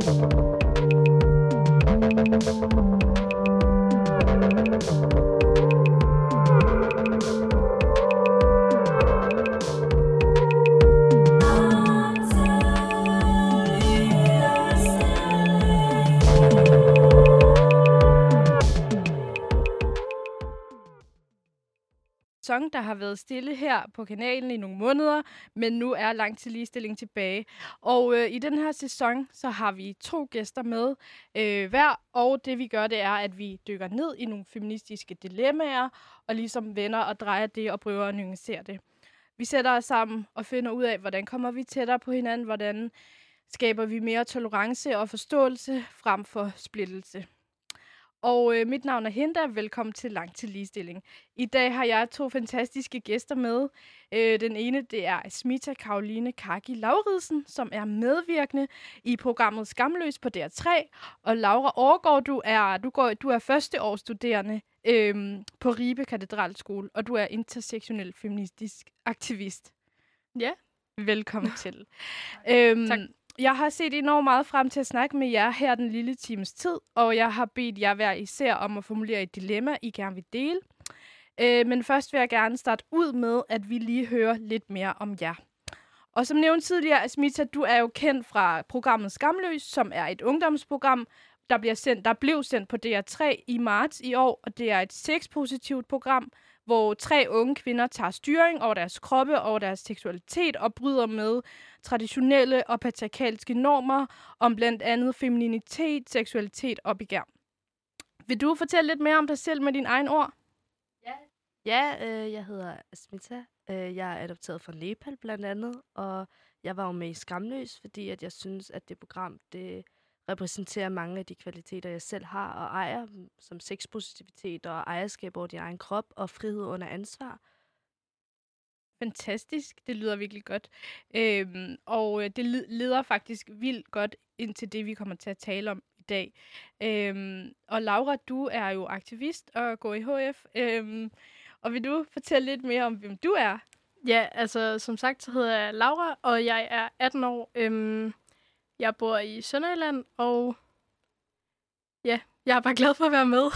sæson, der har været stille her på kanalen i nogle måneder, men nu er langt til ligestilling tilbage. Og øh, i den her sæson, så har vi to gæster med øh, hver, og det vi gør, det er, at vi dykker ned i nogle feministiske dilemmaer, og ligesom vender og drejer det og prøver at nuancere det. Vi sætter os sammen og finder ud af, hvordan kommer vi tættere på hinanden, hvordan skaber vi mere tolerance og forståelse frem for splittelse. Og øh, mit navn er Hinda. Velkommen til Langt til Ligestilling. I dag har jeg to fantastiske gæster med. Øh, den ene det er Smita Karoline Kaki Lauridsen, som er medvirkende i programmet Skamløs på DR3. Og Laura Overgaard, du er, du går, du er førsteårsstuderende øh, på Ribe Katedralskole, og du er intersektionel feministisk aktivist. Ja. Velkommen til. Øhm, tak. Jeg har set enormt meget frem til at snakke med jer her den lille times tid, og jeg har bedt jer hver især om at formulere et dilemma, I gerne vil dele. Øh, men først vil jeg gerne starte ud med, at vi lige hører lidt mere om jer. Og som nævnt tidligere, Asmita, du er jo kendt fra programmet Skamløs, som er et ungdomsprogram, der, bliver sendt, der blev sendt på DR3 i marts i år, og det er et sexpositivt program, hvor tre unge kvinder tager styring over deres kroppe, over deres seksualitet og bryder med traditionelle og patriarkalske normer om blandt andet femininitet, seksualitet og begær. Vil du fortælle lidt mere om dig selv med dine egne ord? Ja, ja øh, jeg hedder Asmita. Øh, jeg er adopteret fra Nepal blandt andet, og jeg var jo med i Skamløs, fordi at jeg synes, at det program det repræsenterer mange af de kvaliteter, jeg selv har og ejer, som sexpositivitet og ejerskab over din egen krop og frihed under ansvar. Fantastisk. Det lyder virkelig godt. Øhm, og øh, det leder faktisk vildt godt ind til det, vi kommer til at tale om i dag. Øhm, og Laura, du er jo aktivist og går i HF. Øhm, og vil du fortælle lidt mere om, hvem du er? Ja, altså som sagt, så hedder jeg Laura, og jeg er 18 år. Øhm, jeg bor i Sønderjylland, og ja, jeg er bare glad for at være med.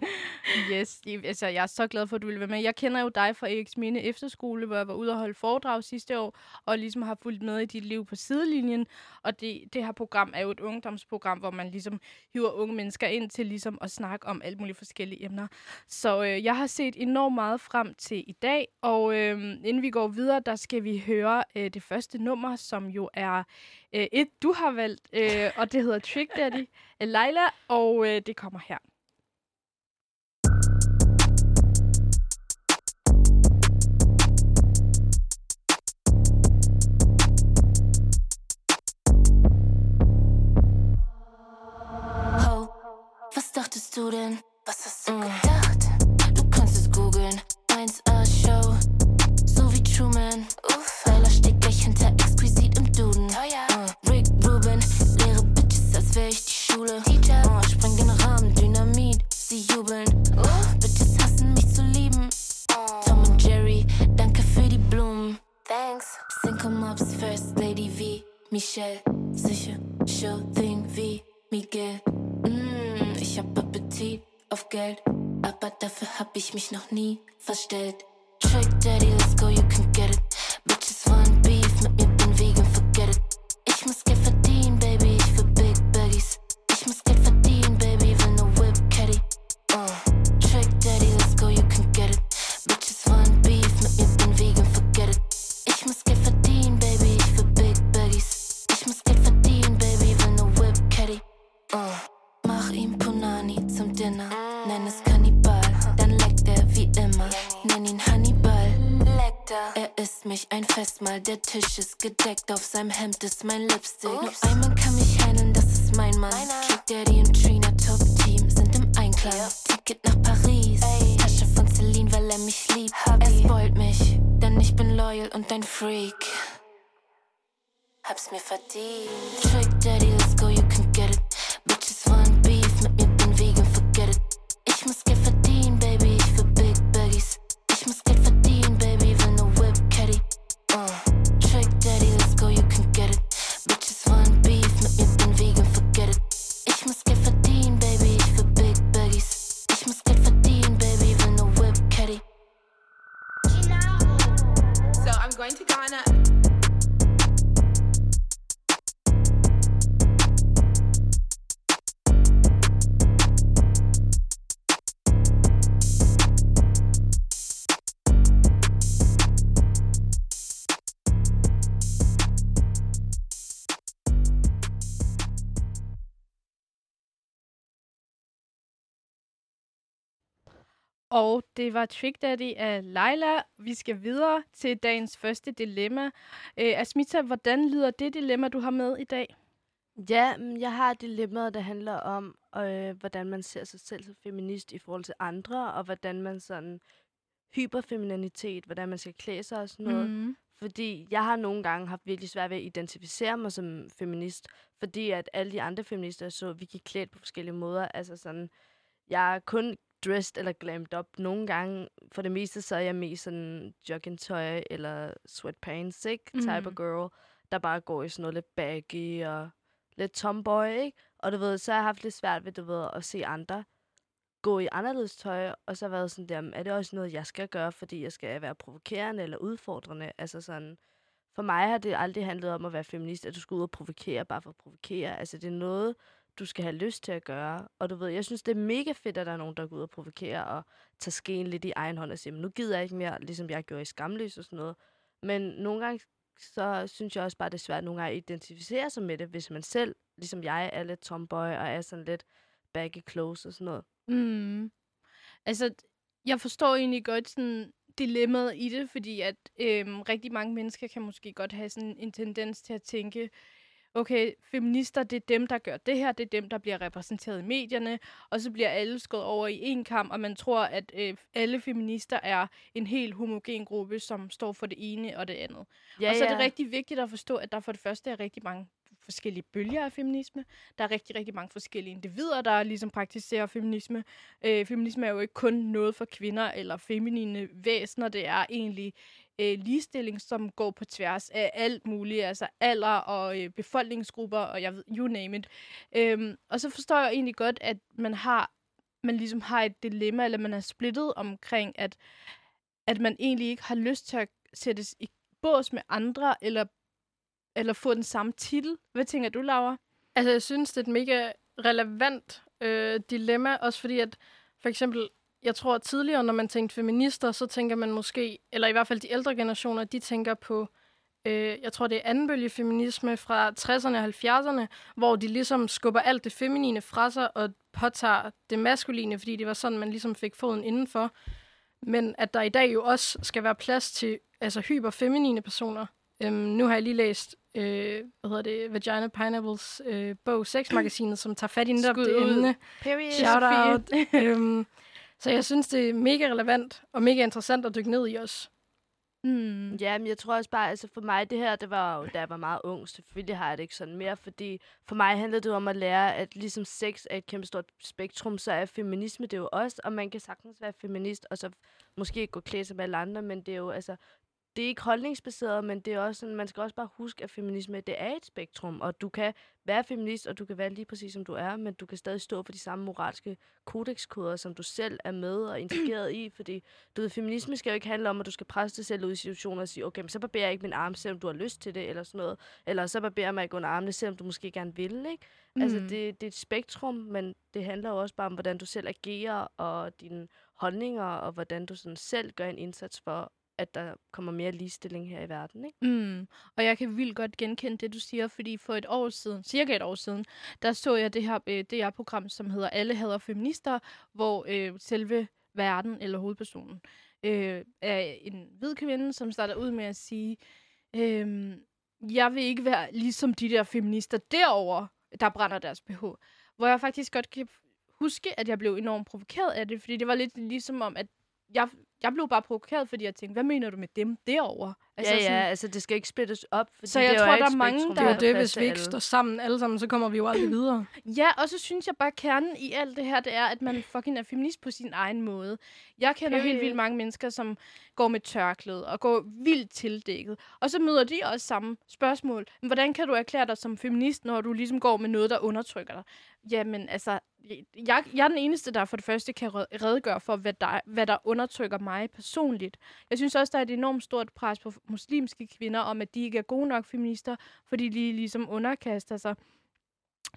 yes, altså jeg er så glad for, at du vil være med. Jeg kender jo dig fra Eriks Mine Efterskole, hvor jeg var ude og holde foredrag sidste år, og ligesom har fulgt med i dit liv på sidelinjen. Og det, det her program er jo et ungdomsprogram, hvor man ligesom hiver unge mennesker ind til ligesom at snakke om alt muligt forskellige emner. Så øh, jeg har set enormt meget frem til i dag, og øh, inden vi går videre, der skal vi høre øh, det første nummer, som jo er øh, et, du har valgt, øh, og det hedder Trick Daddy, Leila, og øh, det kommer her. was dachtest du denn? Was hast du mm. gedacht? Michelle. Sicher, Show Thing wie Miguel. Mm, ich hab Appetit auf Geld, aber dafür hab ich mich noch nie verstellt. Trick Daddy, let's go, you can get it. Bitches wollen Beef, Mich ein Festmahl, der Tisch ist gedeckt, auf seinem Hemd ist mein Lipstick. Ups. Nur einmal kann mich handeln, das ist mein Mann. Trick Daddy und Trina, Top Team, sind im Einklang. Ja. Ticket nach Paris, Ey. Tasche von Celine, weil er mich liebt. Hab er spoilt mich, denn ich bin loyal und ein Freak. Hab's mir verdient. Trick Daddy, Og det var Trick Daddy af Leila. Vi skal videre til dagens første dilemma. Øh, Asmita, hvordan lyder det dilemma, du har med i dag? Ja, jeg har et dilemma, der handler om, øh, hvordan man ser sig selv som feminist i forhold til andre, og hvordan man sådan hyperfemininitet, hvordan man skal klæde sig og sådan noget. Mm. Fordi jeg har nogle gange haft virkelig svært ved at identificere mig som feminist, fordi at alle de andre feminister, så vi gik klædt på forskellige måder. Altså sådan, jeg er kun dressed eller glammed up. Nogle gange, for det meste, så er jeg mest sådan joggingtøj eller sweatpants, ikke? Mm. Type of girl, der bare går i sådan noget lidt baggy og lidt tomboy, ikke? Og du ved, så har jeg haft lidt svært ved, du ved, at se andre gå i anderledes tøj, og så været sådan der, er det også noget, jeg skal gøre, fordi jeg skal være provokerende eller udfordrende? Altså sådan, for mig har det aldrig handlet om at være feminist, at du skal ud og provokere bare for at provokere. Altså det er noget, du skal have lyst til at gøre. Og du ved, jeg synes, det er mega fedt, at der er nogen, der går ud og provokerer og tager skeen lidt i egen hånd og siger, nu gider jeg ikke mere, ligesom jeg gjorde i Skamløs og sådan noget. Men nogle gange, så synes jeg også bare, det er svært nogle gange at identificere sig med det, hvis man selv, ligesom jeg, er lidt tomboy og er sådan lidt baggy clothes og sådan noget. Mm. Altså, jeg forstår egentlig godt sådan dilemmaet i det, fordi at øhm, rigtig mange mennesker kan måske godt have sådan en tendens til at tænke, okay, feminister, det er dem, der gør det her, det er dem, der bliver repræsenteret i medierne, og så bliver alle skåret over i en kamp, og man tror, at øh, alle feminister er en helt homogen gruppe, som står for det ene og det andet. Ja, og så er det rigtig vigtigt at forstå, at der for det første er rigtig mange forskellige bølger af feminisme. Der er rigtig, rigtig mange forskellige individer, der ligesom praktiserer feminisme. Øh, feminisme er jo ikke kun noget for kvinder eller feminine væsener. Det er egentlig øh, ligestilling, som går på tværs af alt muligt, altså alder og øh, befolkningsgrupper, og jeg ved, you name it. Øhm, og så forstår jeg egentlig godt, at man har man ligesom har et dilemma, eller man er splittet omkring, at, at man egentlig ikke har lyst til at sættes i bås med andre, eller, eller få den samme titel. Hvad tænker du, Laura? Altså, jeg synes, det er et mega relevant øh, dilemma, også fordi at, for eksempel, jeg tror at tidligere, når man tænkte feminister, så tænker man måske, eller i hvert fald de ældre generationer, de tænker på, øh, jeg tror det er anden bølge feminisme fra 60'erne og 70'erne, hvor de ligesom skubber alt det feminine fra sig og påtager det maskuline, fordi det var sådan, man ligesom fik foden indenfor. Men at der i dag jo også skal være plads til altså hyperfeminine personer. Øhm, nu har jeg lige læst øh, hvad hedder det, Vagina Pineapples øh, bog 6-magasinet, som tager fat i netop det emne. Period. Shout out. øhm, så jeg synes, det er mega relevant og mega interessant at dykke ned i os. Mm. Ja, men jeg tror også bare, altså for mig, det her, det var jo, da jeg var meget ung. Selvfølgelig har jeg det ikke sådan mere, fordi for mig handlede det om at lære, at ligesom sex er et kæmpe stort spektrum, så er feminisme det jo også, og man kan sagtens være feminist, og så måske ikke gå klædt som alle andre, men det er jo altså, det er ikke holdningsbaseret, men det er også sådan, man skal også bare huske, at feminisme, det er et spektrum, og du kan være feminist, og du kan være lige præcis som du er, men du kan stadig stå for de samme moralske kodexkoder, som du selv er med og integreret i, fordi du ved, feminisme skal jo ikke handle om, at du skal presse dig selv ud i situationer og sige, okay, men så barberer jeg ikke min arm, selvom du har lyst til det, eller sådan noget, eller så barberer mig ikke under armene, selvom du måske gerne vil, ikke? Mm. Altså, Mm. det, det er et spektrum, men det handler jo også bare om, hvordan du selv agerer, og dine holdninger, og hvordan du sådan selv gør en indsats for, at der kommer mere ligestilling her i verden, ikke? Mm. Og jeg kan vildt godt genkende det, du siger, fordi for et år siden, cirka et år siden, der så jeg det her øh, DR-program, som hedder Alle hader feminister, hvor øh, selve verden eller hovedpersonen øh, er en hvid kvinde, som starter ud med at sige, øh, jeg vil ikke være ligesom de der feminister derovre, der brænder deres BH. Hvor jeg faktisk godt kan huske, at jeg blev enormt provokeret af det, fordi det var lidt ligesom om, at jeg, jeg blev bare provokeret, fordi jeg tænkte, hvad mener du med dem derovre? Altså, ja, ja, altså det skal ikke splittes op, fordi Så jeg det er jo tror, er der er mange, der- Det er jo det, hvis vi ikke står sammen alle sammen, så kommer vi jo aldrig videre. Ja, og så synes jeg bare, at kernen i alt det her, det er, at man fucking er feminist på sin egen måde. Jeg kender helt Period. vildt mange mennesker, som går med tørklæde og går vildt tildækket. Og så møder de også samme spørgsmål. Men hvordan kan du erklære dig som feminist, når du ligesom går med noget, der undertrykker dig? Jamen, altså, jeg, jeg er den eneste, der for det første kan red- redegøre for, hvad der, hvad der undertrykker mig personligt. Jeg synes også, der er et enormt stort pres på muslimske kvinder om, at de ikke er gode nok feminister, fordi de ligesom underkaster sig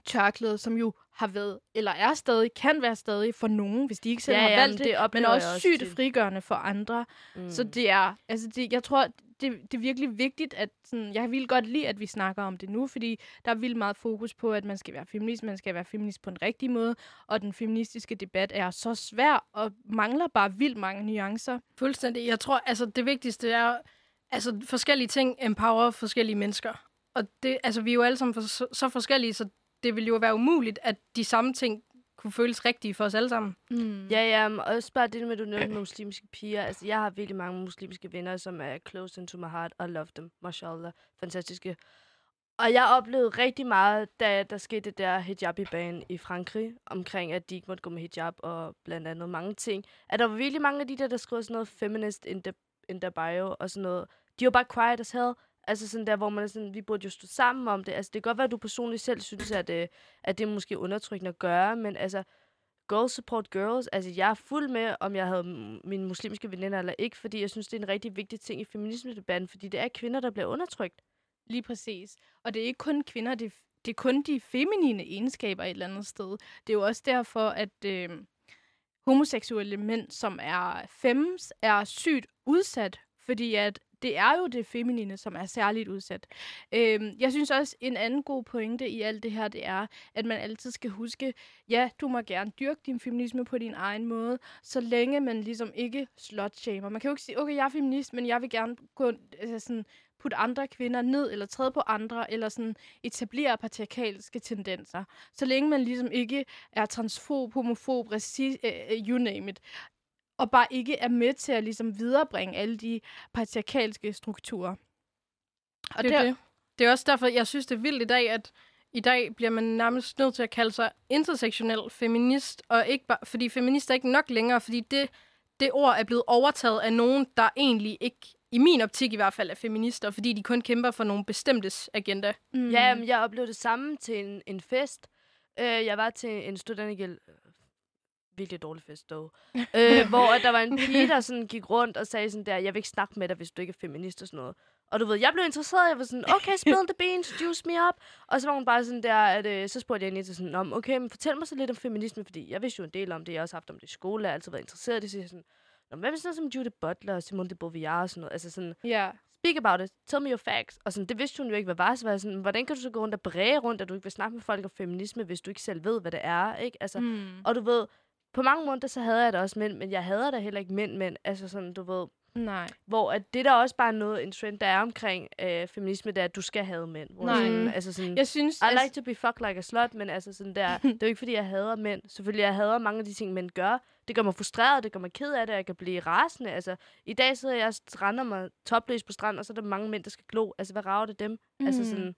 tørklæde, som jo har været, eller er stadig, kan være stadig for nogen, hvis de ikke selv Ja, har ja, valgt men det, det men også også sygt tit. frigørende for andre. Mm. Så det er, altså det, jeg tror, det, det er virkelig vigtigt, at sådan, jeg vil godt lide, at vi snakker om det nu, fordi der er vildt meget fokus på, at man skal være feminist, man skal være feminist på en rigtig måde, og den feministiske debat er så svær og mangler bare vildt mange nuancer. Fuldstændig. Jeg tror, altså det vigtigste er, altså forskellige ting empower forskellige mennesker. Og det, altså vi er jo alle sammen for, så, så forskellige, så det ville jo være umuligt, at de samme ting kunne føles rigtige for os alle sammen. Mm. Ja, ja, og også bare det med, at du nævnte med muslimske piger. Altså, jeg har virkelig mange muslimske venner, som er close into my heart. I love them. Mashallah. Fantastiske. Og jeg oplevede rigtig meget, da der skete det der hijab i banen i Frankrig, omkring at de ikke måtte gå med hijab og blandt andet mange ting. At der var virkelig mange af de der, der skrev sådan noget feminist in the, in the bio og sådan noget. De var bare quiet as hell. Altså sådan der, hvor man er sådan, vi burde jo stå sammen om det. Altså det kan godt være, at du personligt selv synes, at, øh, at det er måske undertrykkende at gøre, men altså, girls support girls. Altså jeg er fuld med, om jeg havde mine muslimske veninder eller ikke, fordi jeg synes, det er en rigtig vigtig ting i feminismedebatten, fordi det er kvinder, der bliver undertrykt. Lige præcis. Og det er ikke kun kvinder, det, det er kun de feminine egenskaber et eller andet sted. Det er jo også derfor, at øh, homoseksuelle mænd, som er femmes, er sygt udsat, fordi at det er jo det feminine, som er særligt udsat. Øhm, jeg synes også, en anden god pointe i alt det her, det er, at man altid skal huske, ja, du må gerne dyrke din feminisme på din egen måde, så længe man ligesom ikke slot -shamer. Man kan jo ikke sige, okay, jeg er feminist, men jeg vil gerne gå, altså sådan, putte andre kvinder ned, eller træde på andre, eller sådan etablere patriarkalske tendenser. Så længe man ligesom ikke er transfob, homofob, racist, øh, øh, you name it og bare ikke er med til at ligesom viderebringe alle de patriarkalske strukturer. Og det er, det. det er også derfor, jeg synes, det er vildt i dag, at i dag bliver man nærmest nødt til at kalde sig intersektionel feminist, og ikke bare, fordi feminist er ikke nok længere, fordi det, det ord er blevet overtaget af nogen, der egentlig ikke, i min optik i hvert fald, er feminister, fordi de kun kæmper for nogle bestemtes agenda. Mm. Ja, men jeg oplevede det samme til en, en fest. Uh, jeg var til en studentergæld virkelig dårlig fest dog. øh, hvor at der var en pige, der sådan gik rundt og sagde sådan der, jeg vil ikke snakke med dig, hvis du ikke er feminist og sådan noget. Og du ved, jeg blev interesseret, jeg var sådan, okay, spill the beans, juice me up. Og så var hun bare sådan der, at øh, så spurgte jeg hende til sådan, om, okay, men fortæl mig så lidt om feminisme, fordi jeg vidste jo en del om det, jeg har også haft om det i skole, jeg har altid været interesseret i det, så jeg sådan, Nå, hvad med sådan noget som Judith Butler og Simone de Beauvoir og sådan noget, altså sådan, Ja. speak about it, tell me your facts. Og sådan, det vidste hun jo ikke, hvad var, så var sådan, hvordan kan du så gå rundt og bræge rundt, at du ikke vil snakke med folk om feminisme, hvis du ikke selv ved, hvad det er, ikke? Altså, Mm. og du ved, på mange måder, så havde jeg det også mænd, men jeg hader da heller ikke mænd, men altså sådan, du ved, Nej. hvor at det der også bare er noget, en trend, der er omkring øh, feminisme, det er, at du skal have mænd. Hvor Nej. Sådan, altså sådan, Jeg synes, I like to be fucked like a slut, men altså sådan der, det er jo ikke fordi, jeg hader mænd. Selvfølgelig, jeg hader mange af de ting, mænd gør. Det gør mig frustreret, det gør mig ked af det, jeg kan blive rasende. Altså, i dag sidder jeg og strander mig topløs på stranden, og så er der mange mænd, der skal glo. Altså, hvad rager det dem? Mm. Altså Mm. sådan,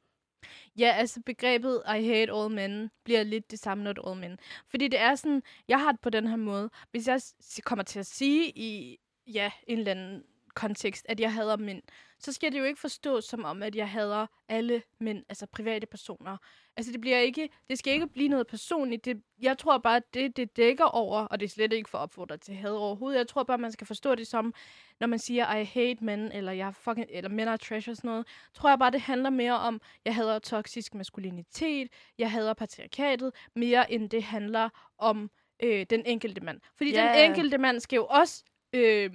Ja, altså begrebet I hate all men bliver lidt det samme, not all men. Fordi det er sådan, jeg har det på den her måde. Hvis jeg kommer til at sige i ja, en eller anden kontekst, at jeg hader mænd, så skal det jo ikke forstås som om, at jeg hader alle mænd, altså private personer. Altså det bliver ikke, det skal ikke blive noget personligt. Det, jeg tror bare, at det, det dækker over, og det er slet ikke for at opfordre til had overhovedet. Jeg tror bare, man skal forstå det som, når man siger, I hate men, eller jeg fucking, eller men are trash og sådan noget, tror jeg bare, det handler mere om, jeg hader toksisk maskulinitet, jeg hader patriarkatet, mere end det handler om øh, den enkelte mand. Fordi Ja. den enkelte mand skal jo også øh,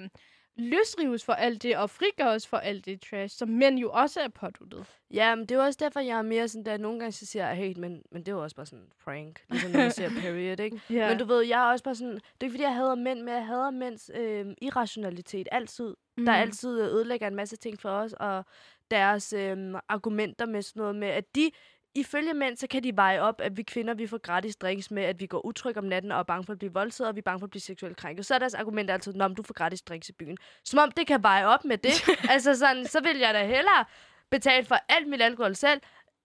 løsrives for alt det, og frigøres for alt det trash, som mænd jo også er påduttet. ja, men det er jo også derfor, jeg er mere sådan der, nogle gange så siger jeg hate, men, men det er jo også bare sådan prank. Ligesom når man siger period, ikke? Ja. Men du ved, jeg er også bare sådan, det er ikke fordi, jeg hader mænd, men jeg hader mænds øh, irrationalitet altid. Mm. Der altid ødelægger en masse ting for os, og deres øh, argumenter med sådan noget med, at de, ifølge mænd, så kan de veje op, at vi kvinder, vi får gratis drinks med, at vi går utryg om natten og er bange for at blive voldtaget, og vi er bange for at blive seksuelt krænket. Så er deres argument altid, om du får gratis drinks i byen. Som om det kan veje op med det. altså sådan, så vil jeg da hellere betale for alt mit alkohol selv,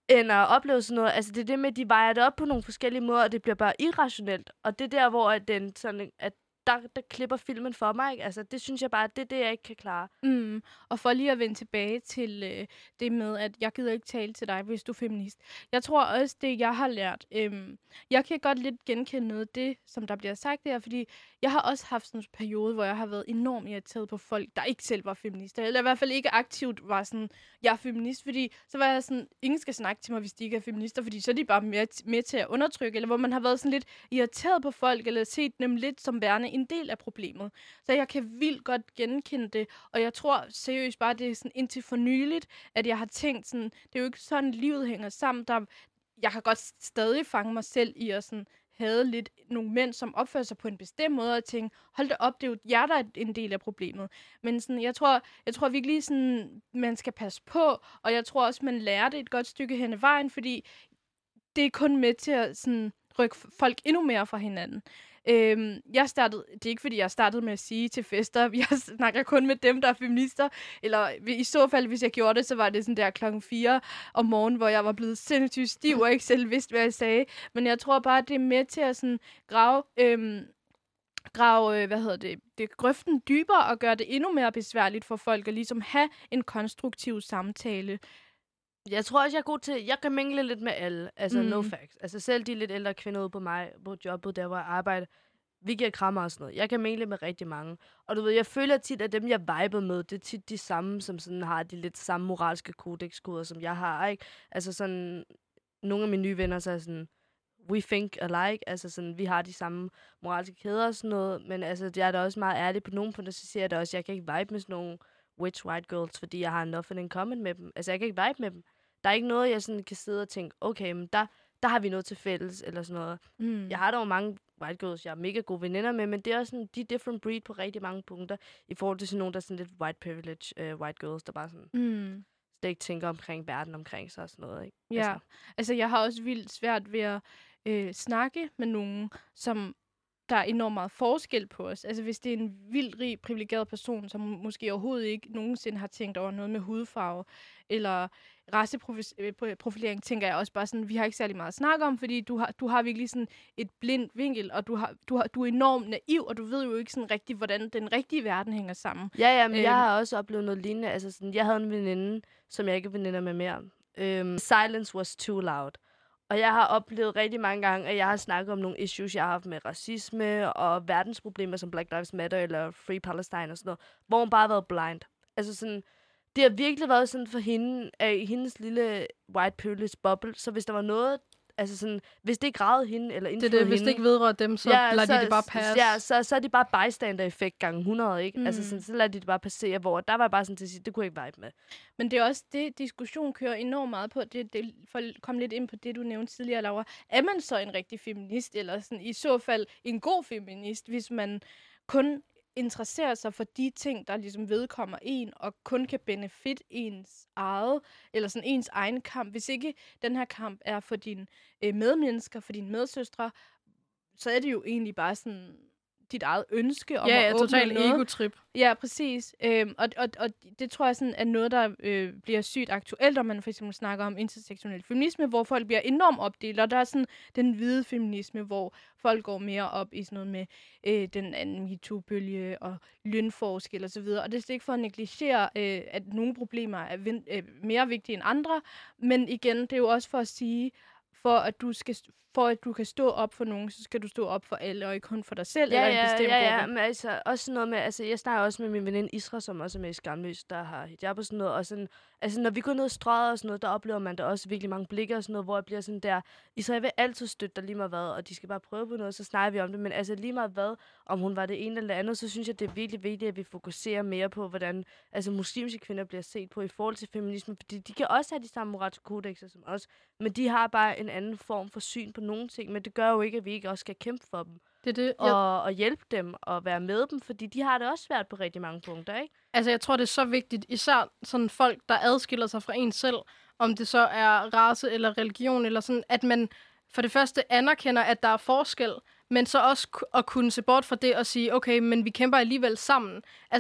end at opleve sådan noget. Altså det er det med, at de vejer det op på nogle forskellige måder, og det bliver bare irrationelt. Og det er der, hvor at den sådan, at der, der klipper filmen for mig. Ikke? Altså det synes jeg bare, det er det, jeg ikke kan klare. Mm. Og for lige at vende tilbage til øh, det med, at jeg gider ikke tale til dig, hvis du er feminist. Jeg tror også, det jeg har lært, øhm, jeg kan godt lidt genkende noget af det, som der bliver sagt der, fordi jeg har også haft sådan en periode, hvor jeg har været enormt irriteret på folk, der ikke selv var feminister. Eller i hvert fald ikke aktivt var sådan, jeg er feminist, fordi så var jeg sådan, ingen skal snakke til mig, hvis de ikke er feminister, fordi så er de bare med, med til at undertrykke, eller hvor man har været sådan lidt irriteret på folk, eller set dem lidt som værende en del af problemet. Så jeg kan vildt godt genkende det, og jeg tror seriøst bare, det er sådan indtil for nyligt, at jeg har tænkt sådan, det er jo ikke sådan, livet hænger sammen. Der, jeg kan godt stadig fange mig selv i at sådan, havde lidt nogle mænd, som opfører sig på en bestemt måde, og tænkte, hold da op, det er jo jer, der er en del af problemet. Men sådan, jeg, tror, jeg tror virkelig, sådan, man skal passe på, og jeg tror også, man lærer det et godt stykke hen ad vejen, fordi det er kun med til at sådan, rykke folk endnu mere fra hinanden. Øhm, jeg startede, det er ikke fordi, jeg startede med at sige til fester, jeg snakker kun med dem, der er feminister, eller i så fald, hvis jeg gjorde det, så var det sådan der klokken 4 om morgenen, hvor jeg var blevet sindssygt stiv og ikke selv vidste, hvad jeg sagde. Men jeg tror bare, det er med til at sådan grave... Øhm, grave, øh, hvad hedder det, det grøften dybere og gøre det endnu mere besværligt for folk at ligesom have en konstruktiv samtale. Jeg tror også, jeg er god til... Jeg kan mingle lidt med alle. Altså, mm. no facts. Altså, selv de lidt ældre kvinder ude på mig, på jobbet, der hvor jeg arbejder, vi giver krammer og sådan noget. Jeg kan mingle med rigtig mange. Og du ved, jeg føler tit, at dem, jeg viber med, det er tit de samme, som sådan har de lidt samme moralske kodexkoder, som jeg har, ikke? Altså sådan... Nogle af mine nye venner, så er sådan... We think alike. Altså sådan, vi har de samme moralske kæder og sådan noget. Men altså, jeg er da også meget ærlig på nogle punkter, så siger jeg da også, at jeg kan ikke vibe med sådan nogle witch white girls, fordi jeg har nothing in common med dem. Altså, jeg kan ikke vibe med dem. Der er ikke noget, jeg sådan kan sidde og tænke, okay, men der, der har vi noget til fælles, eller sådan noget. Mm. Jeg har dog mange white girls, jeg er mega gode veninder med, men det er også sådan, de er different breed på rigtig mange punkter, i forhold til sådan nogle, der er sådan lidt white privilege uh, white girls, der bare sådan Mm. slet ikke tænker omkring verden omkring sig og sådan noget, ikke? Ja, altså. altså jeg har også vildt svært ved at øh, snakke med nogen, som der er enormt meget forskel på os. Altså hvis det er en vildt rig, privilegeret person, som måske overhovedet ikke nogensinde har tænkt over noget med hudfarve, eller raceprofilering, tænker jeg også bare sådan, vi har ikke særlig meget at snakke om, fordi du har, du har virkelig sådan et blindt vinkel, og du, har, du, har, du er enormt naiv, og du ved jo ikke sådan rigtigt, hvordan den rigtige verden hænger sammen. Ja, ja, men øhm. jeg har også oplevet noget lignende. Altså sådan, jeg havde en veninde, som jeg ikke er veninder med mere. Øhm, silence was too loud. Og jeg har oplevet rigtig mange gange, at jeg har snakket om nogle issues, jeg har haft med racisme og verdensproblemer som Black Lives Matter eller Free Palestine og sådan noget, hvor hun bare har været blind. Altså sådan, det har virkelig været sådan for hende, at i hendes lille white privilege bubble, så hvis der var noget, altså sådan, hvis det ikke gravede hende eller Det er indflød det, hvis hende, det ikke vedrører dem, så ja, lader de det bare passe. Ja, så, så er det bare bystander-effekt gange 100, ikke? Mm. Altså Mm. sådan, så lader de det bare passere, hvor der var bare sådan til at sige, det kunne jeg ikke vibe med. Men det er også det, diskussion kører enormt meget på. Det, det, for at komme lidt ind på det, du nævnte tidligere, Laura. Er man så en rigtig feminist, eller sådan, i så fald en god feminist, hvis man kun interesserer sig for de ting, der ligesom vedkommer en, og kun kan benefit ens eget, eller sådan ens egen kamp. Hvis ikke den her kamp er for dine øh, medmennesker, for dine medsøstre, så er det jo egentlig bare sådan dit eget ønske om Ja, at ja, åbne total noget. ego-trip. Ja, præcis. Øhm, og, og, og det tror jeg sådan er noget, der øh, bliver sygt aktuelt, når man for eksempel snakker om intersektionel feminisme, hvor folk bliver enormt opdelt. Og der er sådan den hvide feminisme, hvor folk går mere op i sådan noget med øh, den anden MeToo-bølge og lønforskel og så videre. Og det er slet ikke for at negligere, øh, at nogle problemer er vin- øh, mere vigtige end andre. Men igen, det er jo også for at sige, for at du skal for at du kan stå op for nogen, så skal du stå op for alle, og ikke kun for dig selv Ja, eller en ja, bestemt ja, ja, gruppe. men altså også noget med, altså jeg snakker også med min veninde Isra, som også er med i Skamløs, der har hijab og sådan noget, og sådan, altså når vi går ned og strøget og sådan noget, der oplever man der også virkelig mange blikke og sådan noget, hvor jeg bliver sådan der, Isra, jeg vil altid støtte dig lige meget hvad, og de skal bare prøve på noget, så snakker vi om det, men altså lige meget hvad, om hun var det ene eller det andet, så synes jeg, det er virkelig vigtigt, at vi fokuserer mere på, hvordan altså muslimske kvinder bliver set på i forhold til feminisme, fordi de kan også have de samme moralske kodexer som os, men de har bare en anden form for syn på nogle ting, men det gør jo ikke, at vi ikke også skal kæmpe for dem Det er det. Jeg, og, og hjælpe dem og være med dem, fordi de har det også svært på rigtig mange punkter, ikke? altså, jeg tror, det er så vigtigt, især sådan folk, der adskiller sig fra en selv, om det så er race eller religion, eller sådan, at man for det første anerkender, at der er forskel, men så også at kunne se bort fra det og sige, okay, men vi kæmper alligevel sammen. Altså,